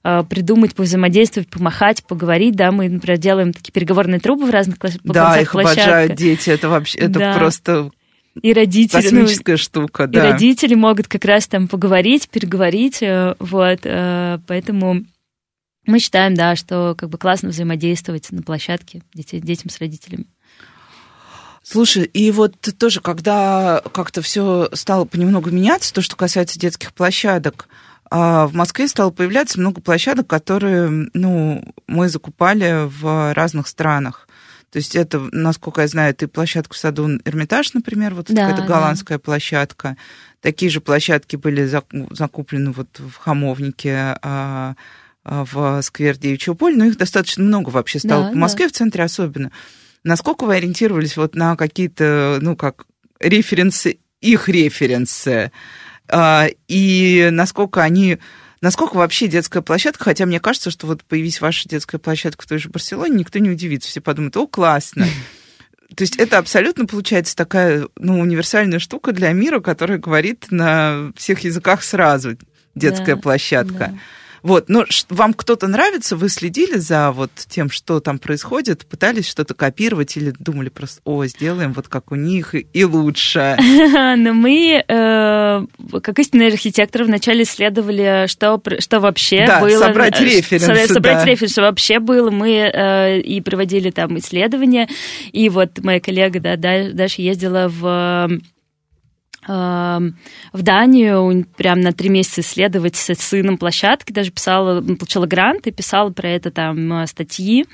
а, придумать, повзаимодействовать, помахать, поговорить, да, мы, например, делаем такие переговорные трубы в разных площадках. Да, их обожают дети, это вообще, это да. просто и родители... Космическая ну, штука, да. И родители могут как раз там поговорить, переговорить, э, вот, э, поэтому мы считаем, да, что как бы классно взаимодействовать на площадке детей, детям с родителями. Слушай, и вот тоже, когда как-то все стало понемногу меняться, то, что касается детских площадок, а в Москве стало появляться много площадок, которые ну, мы закупали в разных странах. То есть это, насколько я знаю, это и площадка в саду Эрмитаж, например, вот Да, какая-то да. голландская площадка. Такие же площадки были зак- закуплены вот в Хамовнике, а, а, в сквер Девичьего поля, но их достаточно много вообще стало Да, в Москве, в центре особенно. Насколько вы ориентировались вот на какие-то, ну, как референсы, их референсы, а, и насколько они Насколько вообще детская площадка, хотя мне кажется, что вот появись ваша детская площадка в той же Барселоне, никто не удивится, все подумают, о, классно. То есть это абсолютно получается такая ну, универсальная штука для мира, которая говорит на всех языках сразу. Детская Да, площадка. да. Вот, но вам кто-то нравится? Вы следили за вот тем, что там происходит? Пытались что-то копировать или думали просто, о, сделаем вот как у них и, лучше? Но мы, э, как истинные архитекторы, вначале исследовали, что, что вообще Да, было. собрать э, референсы, собрать- да. референсы, что вообще было. Мы э, и проводили там исследования. И вот моя коллега, да, Да- Даша ездила в в Данию прям на три месяца исследовать с сыном площадки, даже писала, получила грант и писала про это там э, статьи.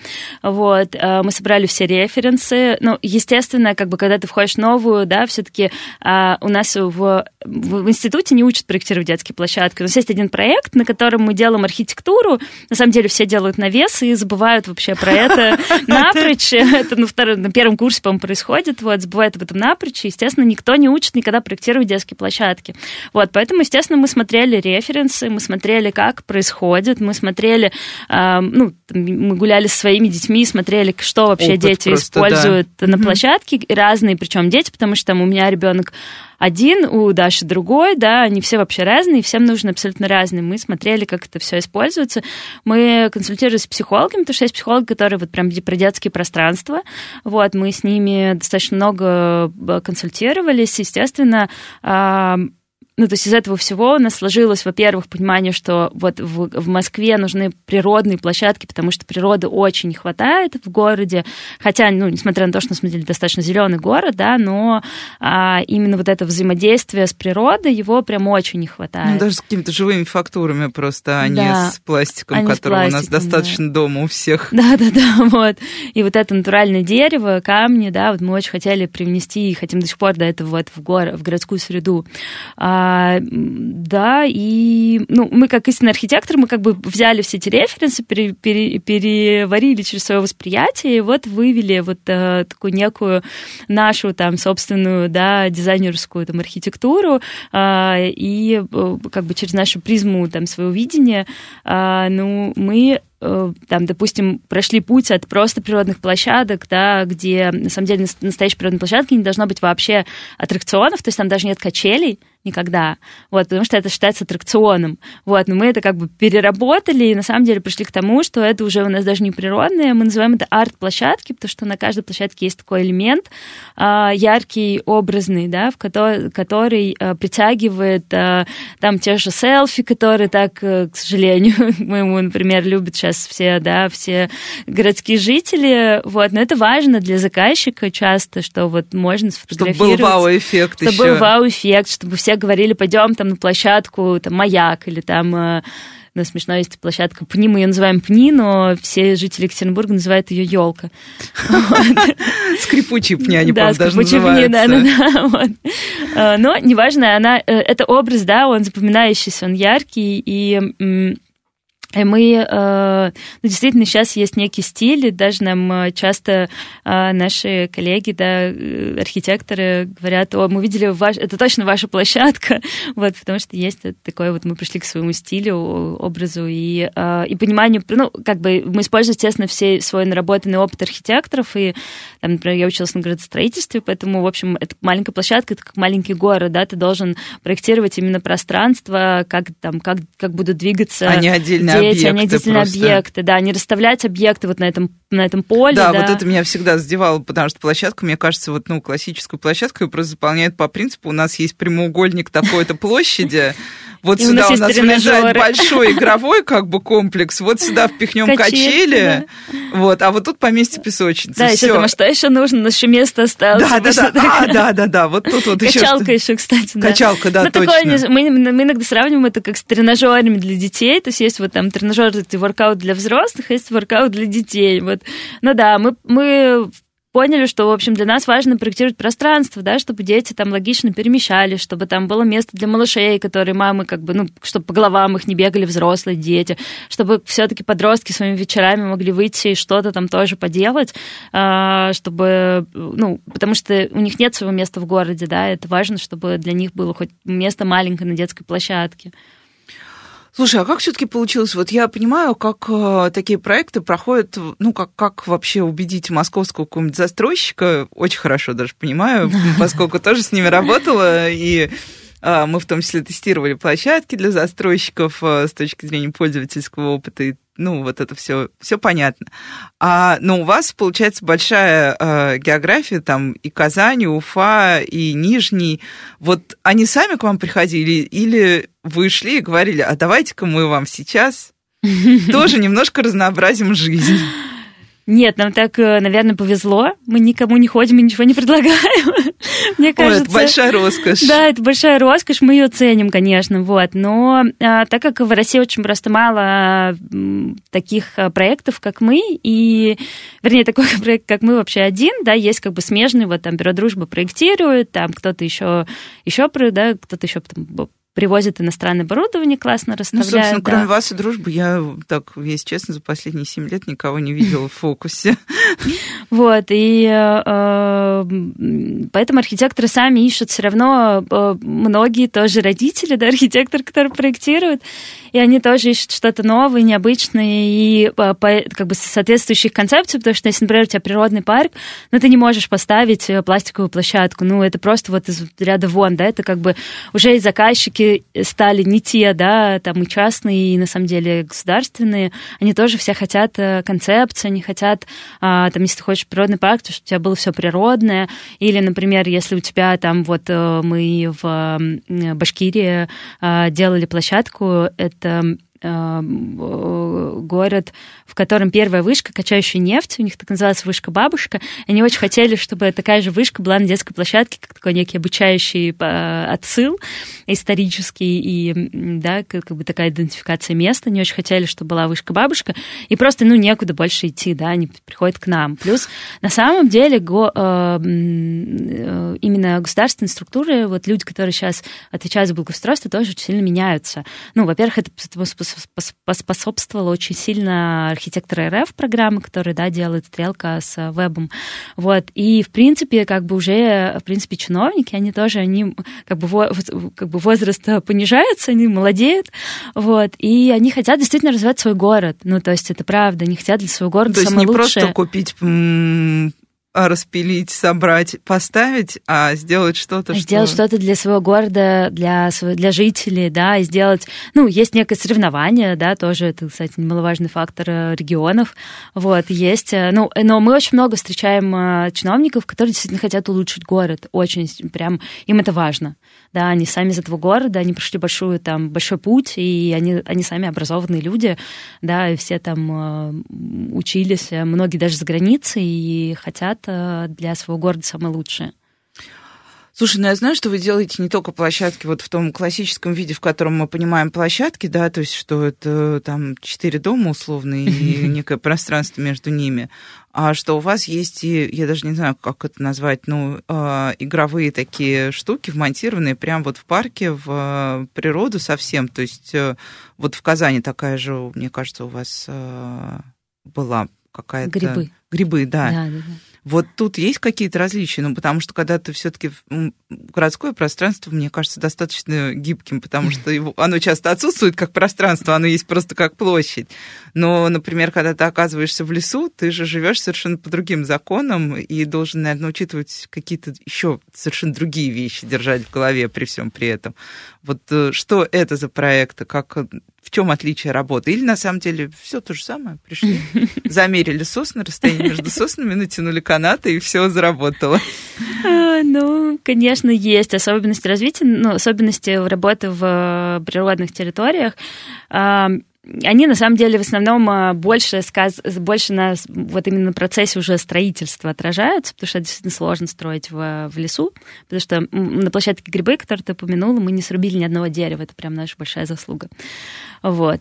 Вот. Э, Мы собрали все референсы. Ну, естественно, как бы, когда ты входишь в новую, да, все-таки у нас в, в институте не учат проектировать детские площадки. У нас есть один проект, на котором мы делаем архитектуру. На самом деле все делают навес и забывают вообще про это напрочь. Это на, втором, на первом курсе, по-моему, происходит. Вот, забывают об этом напрочь. Естественно, никто не учит никогда проектировать детские площадки. Вот, поэтому, естественно, мы смотрели референсы, мы смотрели, как происходит, мы смотрели, э, ну, мы гуляли со своими детьми, смотрели, что вообще Опыт дети просто, да. используют на Мгм. площадке, и разные, причем дети, потому что там у меня ребенок один, у Даши другой, да, они все вообще разные, всем нужно абсолютно разные. Мы смотрели, как это все используется. Мы консультировались с психологами, потому что есть психологи, которые вот прям про детские пространства. Вот, мы с ними достаточно много э, консультировались. Естественно, а, ну, то есть из этого всего у нас сложилось, во-первых, понимание, что вот в, в Москве нужны природные площадки, потому что природы очень не хватает в городе. Хотя, ну, несмотря на то, что, на самом деле, достаточно зеленый город, да, но а, именно вот это взаимодействие с природой, его прям очень не хватает. Ну, даже с какими-то живыми фактурами просто, а не Да. с пластиком, А не с которого у нас пластиком, достаточно дома у всех. Да, да, да, вот. И вот это натуральное дерево, камни, да, вот мы очень хотели привнести и хотим до сих пор до этого вот в, гор, в городскую среду. А, м, да, и ну, мы как истинный архитектор, мы как бы взяли все эти референсы, пере- пере- переварили через свое восприятие, и вот вывели вот э, такую некую нашу там собственную, да, дизайнерскую там архитектуру, а, и э, как бы через нашу призму там своего видения, а, ну, мы э, там, допустим, прошли путь от просто природных площадок, да, где, на самом деле, нас- настоящей природной площадки не должно быть вообще аттракционов, то есть там даже нет качелей никогда, вот, потому что это считается аттракционом, вот, но мы это как бы переработали и на самом деле пришли к тому, что это уже у нас даже не природное, мы называем это арт-площадки, потому что на каждой площадке есть такой элемент а, яркий, образный, да, в который, который а, притягивает а, там те же селфи, которые так, э, к сожалению, моему, например, любят сейчас все, да, все городские жители, вот, но это важно для заказчика часто, что вот можно Чтобы сфотографировать. был вау-эффект Чтобы еще. был вау-эффект, чтобы все говорили, пойдем там на площадку, там, маяк, или там, э, ну, смешно, есть площадка Пни, мы ее называем Пни, но все жители Екатеринбурга называют ее елка. Скрипучие пни они, да, даже называются. да, да, да. Э, Но неважно, она, э, это образ, да, он запоминающийся, он яркий, и мы, э, ну, действительно, сейчас есть некий стиль, и даже нам э, часто э, наши коллеги, да, э, архитекторы говорят, о, мы видели, ваш, это точно ваша площадка, вот, потому что есть такое, вот мы пришли к своему стилю, образу и, э, и пониманию, ну, как бы мы используем, естественно, все свой наработанный опыт архитекторов, и, там, например, я училась на градостроительстве, поэтому, в общем, это маленькая площадка, это как маленький город, да, ты должен проектировать именно пространство, как там, как, как будут двигаться А не отдельные объекты отдельные просто. объекты, да, не расставлять объекты вот на этом, на этом поле, Да, да. вот это меня всегда задевало, потому что площадка, мне кажется, вот, ну, классическую площадку ее просто заполняют по принципу, у нас есть прямоугольник такой-то площади, вот И у сюда нас у нас влезает большой игровой как бы комплекс, вот сюда впихнем Качели, качели, вот, а вот тут поместье песочницы. Да, еще Всё. там, а что еще нужно? У нас еще место осталось. Да, да, да, а, да, да, да, вот тут вот еще Качалка еще, кстати, да. Качалка, да, такое, точно. мы, мы иногда сравниваем это как с тренажерами для детей. То есть есть вот там тренажер, это воркаут для взрослых, есть воркаут для детей. Вот. Ну да, мы, мы поняли, что, в общем, для нас важно проектировать пространство, да, чтобы дети там логично перемещались, чтобы там было место для малышей, которые мамы как бы, ну, чтобы по головам их не бегали взрослые дети, чтобы все-таки подростки своими вечерами могли выйти и что-то там тоже поделать, а, чтобы, ну, потому что у них нет своего места в городе, да, это важно, чтобы для них было хоть место маленькое на детской площадке. Слушай, а как все-таки получилось? Вот я понимаю, как э, такие проекты проходят, ну, как, как вообще убедить московского какого-нибудь застройщика, очень хорошо даже понимаю, поскольку тоже с ними работала, и э, мы в том числе тестировали площадки для застройщиков э, с точки зрения пользовательского опыта и ну, вот это все, все понятно. А, но у вас, получается, большая э, география, там и Казань, и Уфа, и Нижний. Вот они сами к вам приходили или вы шли и говорили, а давайте-ка мы вам сейчас тоже немножко разнообразим жизнь? Нет, нам так, э, наверное, повезло. Мы никому не ходим и ничего не предлагаем. Мне кажется... Ой, это большая роскошь. Да, это большая роскошь, мы ее ценим, конечно, вот. Но а, так как в России очень просто мало таких а, проектов, как мы, и, вернее, такой проект, как мы, вообще один, да, есть как бы смежный, вот там Бюро дружбы проектирует, там кто-то еще, еще, да, кто-то еще там, привозят иностранное оборудование, классно расставляют. Ну, собственно, да. кроме вас и дружбы, я, так, если честно, за последние семь лет никого не видела в фокусе. Вот, и э, поэтому архитекторы сами ищут все равно, э, многие тоже родители, да, архитекторы, которые проектируют, и они тоже ищут что-то новое, необычное, и э, как бы соответствующих концепций, потому что если, например, у тебя природный парк, ну, ты не можешь поставить пластиковую площадку, ну, это просто вот из ряда вон, да, это как бы уже и заказчики стали не те, да, там и частные, и на самом деле государственные, они тоже все хотят э, концепции, они хотят, а, там, если ты хочешь природный парк, то чтобы у тебя было все природное, или, например, если у тебя там вот э, мы в Башкирии а, делали площадку, это Э, город, в котором первая вышка, качающая нефть, у них так называется вышка бабушка. И они очень хотели, чтобы такая же вышка была на детской площадке, как такой некий обучающий э, отсыл исторический и, да, как, бы такая идентификация места. Они очень хотели, чтобы была вышка бабушка. И просто, ну, некуда больше идти, да, они приходят к нам. Плюс, на самом деле, го, э, именно государственные структуры, вот люди, которые сейчас отвечают за благоустройство, тоже очень сильно меняются. Ну, во-первых, это поспособствовала очень сильно архитектор РФ программы, которая, да, делает стрелка с вебом. Вот. И, в принципе, как бы уже, в принципе, чиновники, они тоже, они как бы, как бы возраст понижается, они молодеют, вот, и они хотят действительно развивать свой город. Ну, то есть это правда, они хотят для своего города То есть не лучшее. просто купить распилить, собрать, поставить, а сделать что-то, что... Сделать что-то для своего города, для, для жителей, да, и сделать... Ну, есть некое соревнование, да, тоже это, кстати, немаловажный фактор э, регионов, вот, есть... Э, ну, но мы очень много встречаем э, чиновников, которые действительно хотят улучшить город, очень прям, им это важно, да, они сами из этого города, они прошли большую, там, большой путь, и они, они сами образованные люди, да, и все там учились, многие даже за границей, и хотят для своего города самое лучшее. Слушай, ну я знаю, что вы делаете не только площадки вот в том классическом виде, в котором мы понимаем площадки, да, то есть что это там четыре дома условно и некое пространство между ними, а что у вас есть и, я даже не знаю, как это назвать, ну, э, игровые такие штуки, вмонтированные прямо вот в парке, в э, природу совсем, то есть э, вот в Казани такая же, мне кажется, у вас э, была какая-то... Грибы. Грибы, да. Да, да, да. Вот тут есть какие-то различия, ну, потому что когда ты все-таки городское пространство, мне кажется, достаточно гибким, потому что его, оно часто отсутствует как пространство, оно есть просто как площадь. Но, например, когда ты оказываешься в лесу, ты же живешь совершенно по другим законам и должен, наверное, учитывать какие-то еще совершенно другие вещи, держать в голове при всем при этом. Вот э, что это за проекты, как в чем отличие работы? Или на самом деле все то же самое? Пришли, замерили сосны, расстояние между соснами, натянули канаты, и все заработало. А, ну, конечно, есть особенности развития, ну, особенности работы в э, природных территориях они на самом деле в основном а, больше, сказ... больше на вот именно процессе уже строительства отражаются, потому что это действительно сложно строить в, в лесу, потому что на площадке грибы, которые ты упомянула, мы не срубили ни одного дерева, это прям наша большая заслуга. Вот.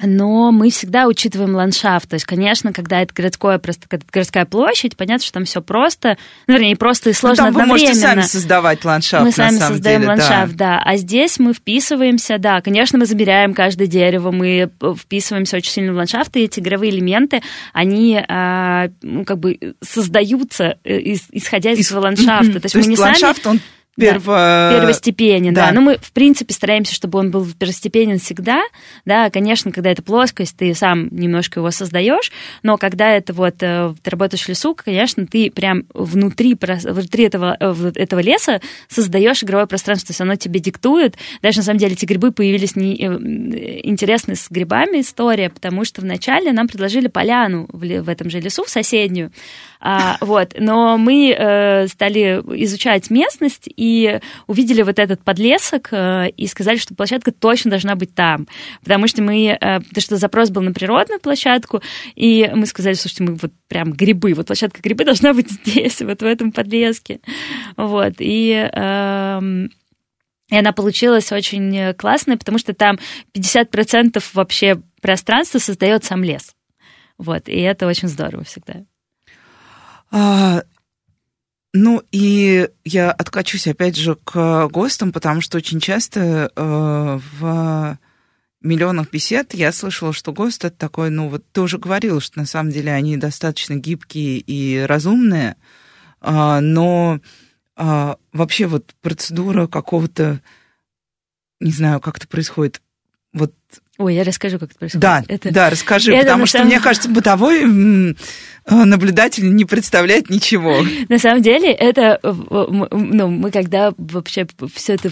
Но мы всегда учитываем ландшафт. То есть, конечно, когда это городское, просто когда это городская площадь, понятно, что там все просто, ну, вернее, просто и сложно ну, там одновременно. Вы можете сами создавать ландшафт. Мы сами создаем деле, ландшафт, да. да. А здесь мы вписываемся, да. Конечно, мы забираем каждое дерево, мы вписываемся очень сильно в ландшафт, и эти игровые элементы, они а, ну, как бы создаются, э, исходя из, из этого ландшафта. То есть, То есть мы не ландшафт, сами... он Перво... Да, первостепенен, да. да. Но мы, в принципе, стараемся, чтобы он был первостепенен всегда. Да, конечно, когда это плоскость, ты сам немножко его создаешь, но когда это вот э, ты работаешь в лесу, конечно, ты прям внутри, внутри этого, э, этого леса создаешь игровое пространство, то есть оно тебе диктует. Даже на самом деле эти грибы появились не э, интересны с грибами история, потому что вначале нам предложили поляну в, в этом же лесу, в соседнюю. А, вот, но мы э, стали изучать местность и увидели вот этот подлесок э, и сказали, что площадка точно должна быть там, потому что мы, э, потому что запрос был на природную площадку, и мы сказали, слушайте, мы вот прям грибы, вот площадка грибы должна быть здесь, вот в этом подлеске, вот, и э, и она получилась очень классная, потому что там 50% вообще пространства создает сам лес. Вот, и это очень здорово всегда. А, ну и я откачусь опять же к ГОСТам, потому что очень часто э, в миллионах бесед я слышала, что ГОСТ это такой, ну вот ты уже говорила, что на самом деле они достаточно гибкие и разумные, э, но э, вообще вот процедура какого-то, не знаю, как это происходит, вот Ой, я расскажу, как это происходит. Да, это, да, расскажи, это потому что, самом... мне кажется, бытовой наблюдатель не представляет ничего. На самом деле, это, ну, мы когда вообще все это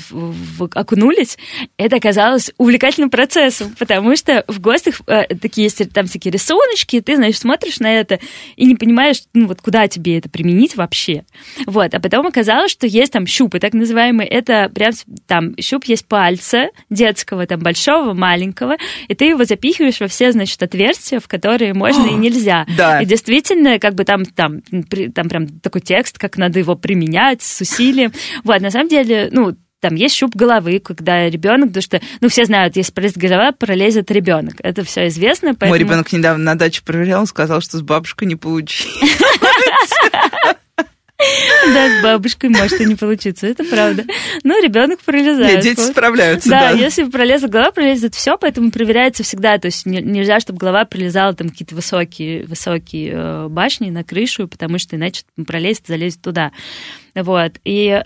окунулись, это оказалось увлекательным процессом, потому что в ГОСТах э, такие есть там всякие рисуночки, ты, значит, смотришь на это и не понимаешь, ну, вот куда тебе это применить вообще. Вот, а потом оказалось, что есть там щупы, так называемые, это прям там щуп есть пальца детского, там большого, маленького, и ты его запихиваешь во все, значит, отверстия, в которые можно и нельзя. Да. И действительно, как бы там, там, там прям такой текст, как надо его применять с усилием. Вот, на самом деле, ну, там есть щуп головы, когда ребенок, потому что, ну, все знают, если пролезет голова, пролезет ребенок. Это все известно. Поэтому... Мой ребенок недавно на даче проверял, сказал, что с бабушкой не получилось. Бабушкой может и не получиться, это правда. Но ребенок пролезает. Нет, дети справляются, да. Да, если пролезла голова, пролезет все, поэтому проверяется всегда. То есть нельзя, чтобы голова пролезала там какие-то высокие, высокие э, башни на крышу, потому что иначе пролезет, залезет туда. Вот. И э,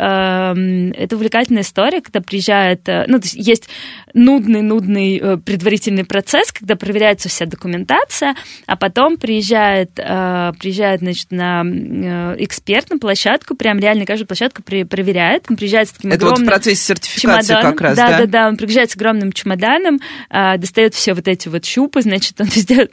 это увлекательная история, когда приезжает... Э, ну, то есть есть нудный-нудный э, предварительный процесс, когда проверяется вся документация, а потом приезжает, э, приезжает значит, на э, эксперт на площадку, прям реально каждую площадку при, проверяет. Он приезжает с таким это огромным вот в процессе сертификации чемоданом. как раз, да? Да, да, да. Он приезжает с огромным чемоданом, э, достает все вот эти вот щупы, значит, он везде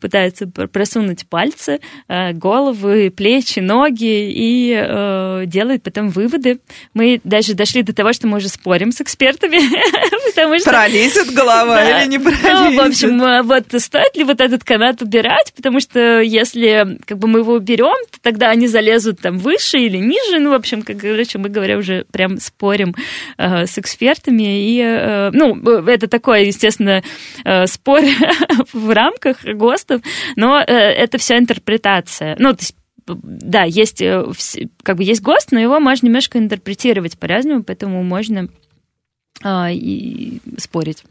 пытается просунуть пальцы, э, головы, плечи, ноги и э, делает потом выводы. Мы даже дошли до того, что мы уже спорим с экспертами. потому что... Пролезет голова да. или не пролезет? Ну, в общем, э, вот стоит ли вот этот канат убирать, потому что если как бы мы его уберем, то тогда они залезут там выше или ниже. Ну, в общем, как короче, мы говоря, уже прям спорим э, с экспертами. И, э, ну, это такой, естественно, э, спор в рамках ГОСТов, но э, это все интерпретация. Ну, то есть да, есть, э, как бы есть ГОСТ, но его можно немножко интерпретировать по-разному, поэтому можно а, и спорить.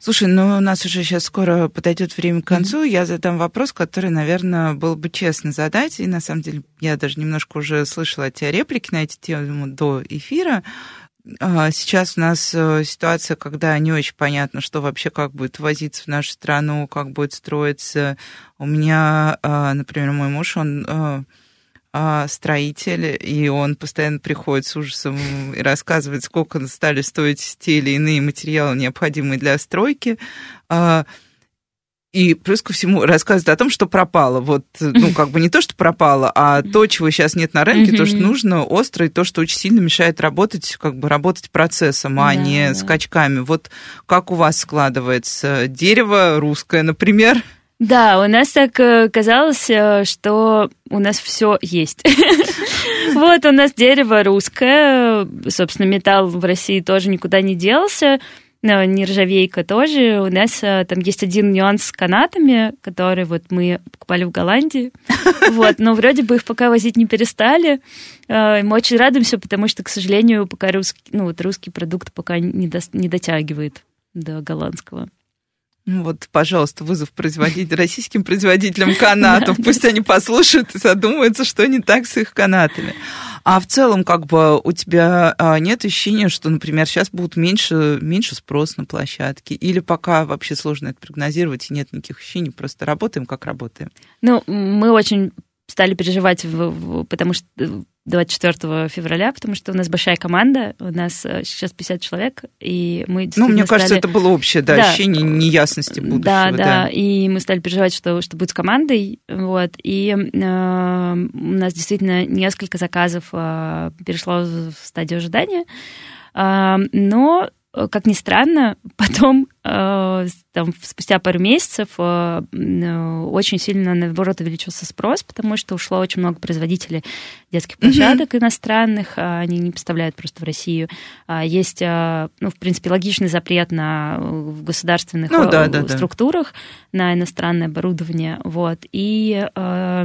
Слушай, ну у нас уже сейчас скоро подойдет время к концу. Mm-hmm. Я задам вопрос, который, наверное, было бы честно задать. И на самом деле я даже немножко уже слышала от тебя реплики на эти темы до эфира. А, сейчас у нас э, ситуация, когда не очень понятно, что вообще как будет возиться в нашу страну, как будет строиться. У меня, а, например, мой муж, он э, а, строитель, и он постоянно приходит с ужасом и рассказывает, сколько стали стоить те или иные материалы, необходимые для стройки. И плюс ко всему рассказывает о том, что пропало. Вот, ну, как бы не то, что пропало, а то, чего сейчас нет на рынке, то, что нужно остро, и то, что очень сильно мешает работать, как бы работать процессом, а да, не да. скачками. Вот как у вас складывается дерево русское, например? Да, у нас так э, казалось, э, что у нас все есть. Вот у нас дерево русское, собственно, металл в России тоже никуда не делся. Нержавейка тоже. У нас э, там есть один нюанс с канатами, который вот мы покупали в Голландии. Вот, но вроде бы их пока возить не перестали. Э, мы очень радуемся, потому что, к сожалению, пока русский, ну, вот русский продукт пока не, до, не дотягивает до голландского. Ну вот, пожалуйста, вызов производить российским производителям канатов. Пусть они послушают и задумаются, что не так с их канатами. А в целом, как бы, у тебя а, нет ощущения, что, например, сейчас будут меньше, меньше спрос на площадке? Или пока вообще сложно это прогнозировать и нет никаких ощущений, просто работаем, как работаем? Ну, мы очень стали переживать, потому что 24 февраля, потому что у нас большая команда, у нас э, сейчас 50 человек, и мы Ну, мне кажется, это было общее, да, да, ощущение неясности будущего. Да, да, да, и мы стали переживать, что, что будет с командой, вот, и э, у нас действительно несколько заказов э, перешло в стадию ожидания, э, но Э, как ни странно, потом, э, там, спустя пару месяцев, э, очень сильно, наоборот, увеличился спрос, потому что ушло очень много производителей детских площадок mm-hmm. иностранных, а они не поставляют просто в Россию. А есть, ну, в принципе, логичный запрет на в государственных ну, да, да, структурах да. на иностранное оборудование, вот, и Э,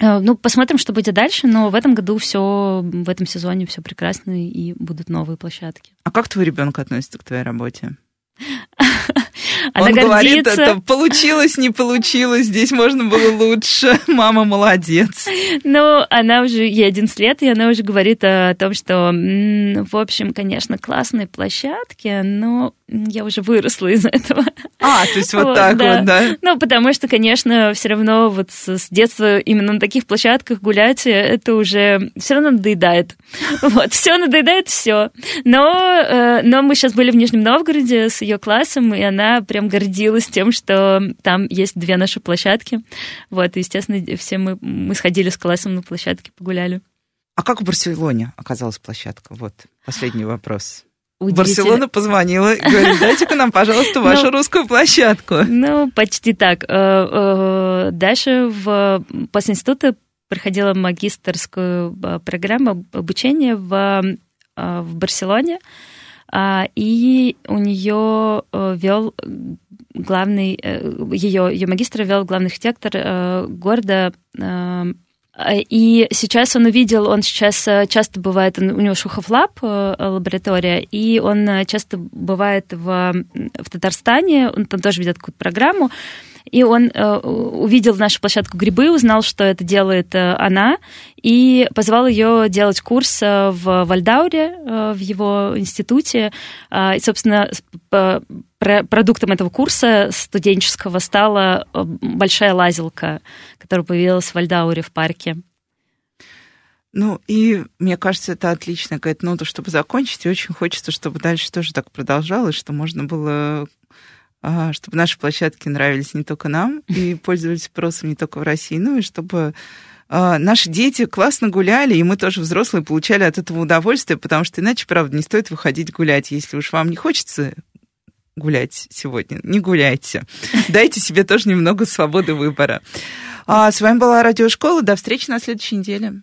ну, посмотрим, что будет дальше, но в этом году все, в этом сезоне все прекрасно и будут новые площадки. А как твой ребенок относится к твоей работе? Она Он гордится. говорит, это получилось, не получилось, здесь можно было лучше. Мама молодец. Ну, она уже, ей 11 лет, и она уже говорит о том, что, в общем, конечно, классные площадки, но я уже выросла из этого. А, то есть вот, вот так да. вот, да? Ну, потому что, конечно, все равно вот с, детства именно на таких площадках гулять, это уже все равно надоедает. Вот, все надоедает, все. Но, э, но мы сейчас были в Нижнем Новгороде с ее классом, и она прям гордилась тем, что там есть две наши площадки. Вот, и, естественно, все мы, мы сходили с классом на площадке, погуляли. А как в Барселоне оказалась площадка? Вот, последний вопрос. Барселона позвонила и говорит, дайте-ка нам, пожалуйста, вашу ну, русскую площадку. Ну, почти так. Э, э, дальше в, после института проходила магистрскую э, программу обучения в, в Барселоне, и у нее вел главный, ее, ее магистр вел главный архитектор города и сейчас он увидел, он сейчас э, часто бывает, у него Шуховлаб э, лаборатория, и он э, часто бывает в, в Татарстане, он там тоже ведет какую-то программу, и он э, увидел нашу площадку грибы, узнал, что это делает э, она, и позвал ее делать курс э, в Вальдауре, в его институте. Э, и, собственно, продуктом этого курса студенческого стала большая лазилка, которая появилась в Вальдауре в парке. Ну, и мне кажется, это отличная какая-то нота, чтобы закончить. И очень хочется, чтобы дальше тоже так продолжалось, что можно было а, чтобы наши площадки нравились не только нам и пользовались спросом не только в России, ну и чтобы а, наши дети классно гуляли, и мы тоже взрослые получали от этого удовольствие, потому что иначе, правда, не стоит выходить гулять. Если уж вам не хочется гулять сегодня, не гуляйте. Дайте себе тоже немного свободы выбора. А с вами была Радиошкола. До встречи на следующей неделе.